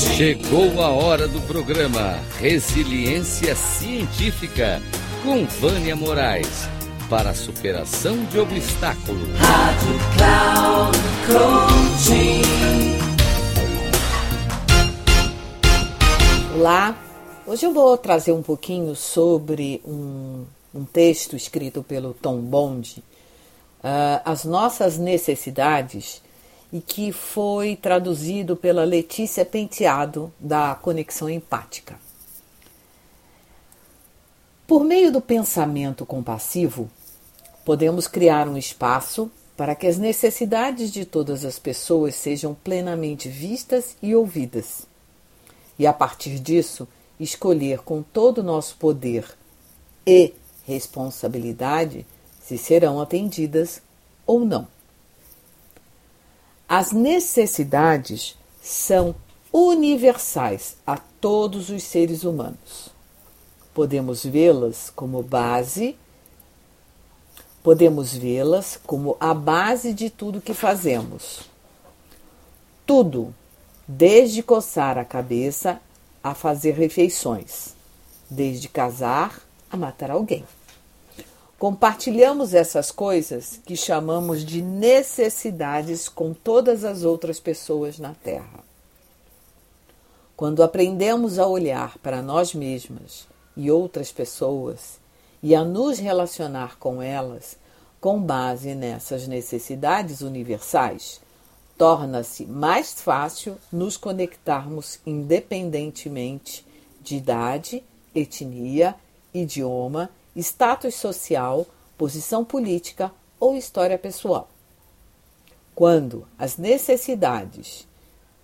Chegou a hora do programa Resiliência Científica com Vânia Moraes para a superação de obstáculos. Rádio Cloud Coaching. Olá, hoje eu vou trazer um pouquinho sobre um, um texto escrito pelo Tom Bond, uh, As Nossas Necessidades e que foi traduzido pela Letícia Penteado, da Conexão Empática. Por meio do pensamento compassivo, podemos criar um espaço para que as necessidades de todas as pessoas sejam plenamente vistas e ouvidas. E a partir disso, escolher com todo o nosso poder e responsabilidade se serão atendidas ou não. As necessidades são universais a todos os seres humanos. Podemos vê-las como base, podemos vê-las como a base de tudo que fazemos. Tudo, desde coçar a cabeça a fazer refeições, desde casar a matar alguém. Compartilhamos essas coisas que chamamos de necessidades com todas as outras pessoas na Terra. Quando aprendemos a olhar para nós mesmas e outras pessoas e a nos relacionar com elas com base nessas necessidades universais, torna-se mais fácil nos conectarmos independentemente de idade, etnia, idioma status social, posição política ou história pessoal. Quando as necessidades,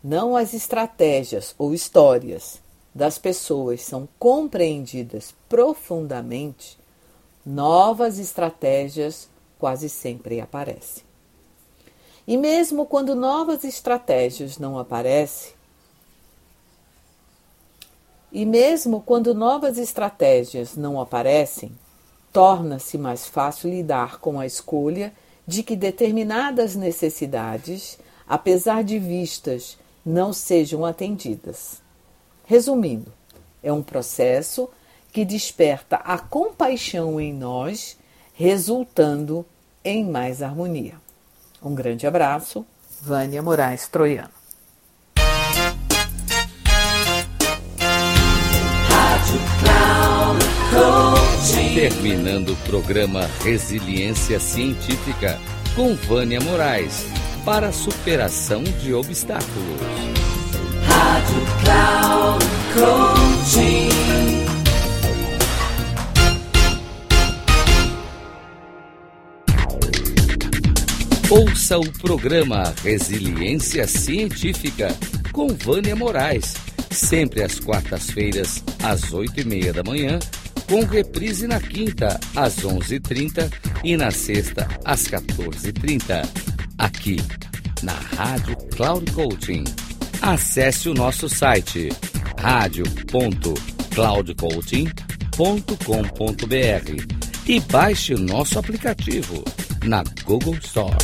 não as estratégias ou histórias das pessoas são compreendidas profundamente, novas estratégias quase sempre aparecem. E mesmo quando novas estratégias não aparecem, e mesmo quando novas estratégias não aparecem, torna-se mais fácil lidar com a escolha de que determinadas necessidades, apesar de vistas, não sejam atendidas. Resumindo, é um processo que desperta a compaixão em nós, resultando em mais harmonia. Um grande abraço, Vânia Moraes Troiano. Terminando o programa Resiliência Científica com Vânia Moraes para superação de obstáculos. Rádio Cloud Coaching. Ouça o programa Resiliência Científica com Vânia Moraes, sempre às quartas-feiras, às oito e meia da manhã com reprise na quinta, às 11h30 e na sexta, às 14h30. Aqui, na Rádio Cloud Coaching. Acesse o nosso site radio.cloudcoaching.com.br e baixe o nosso aplicativo na Google Store.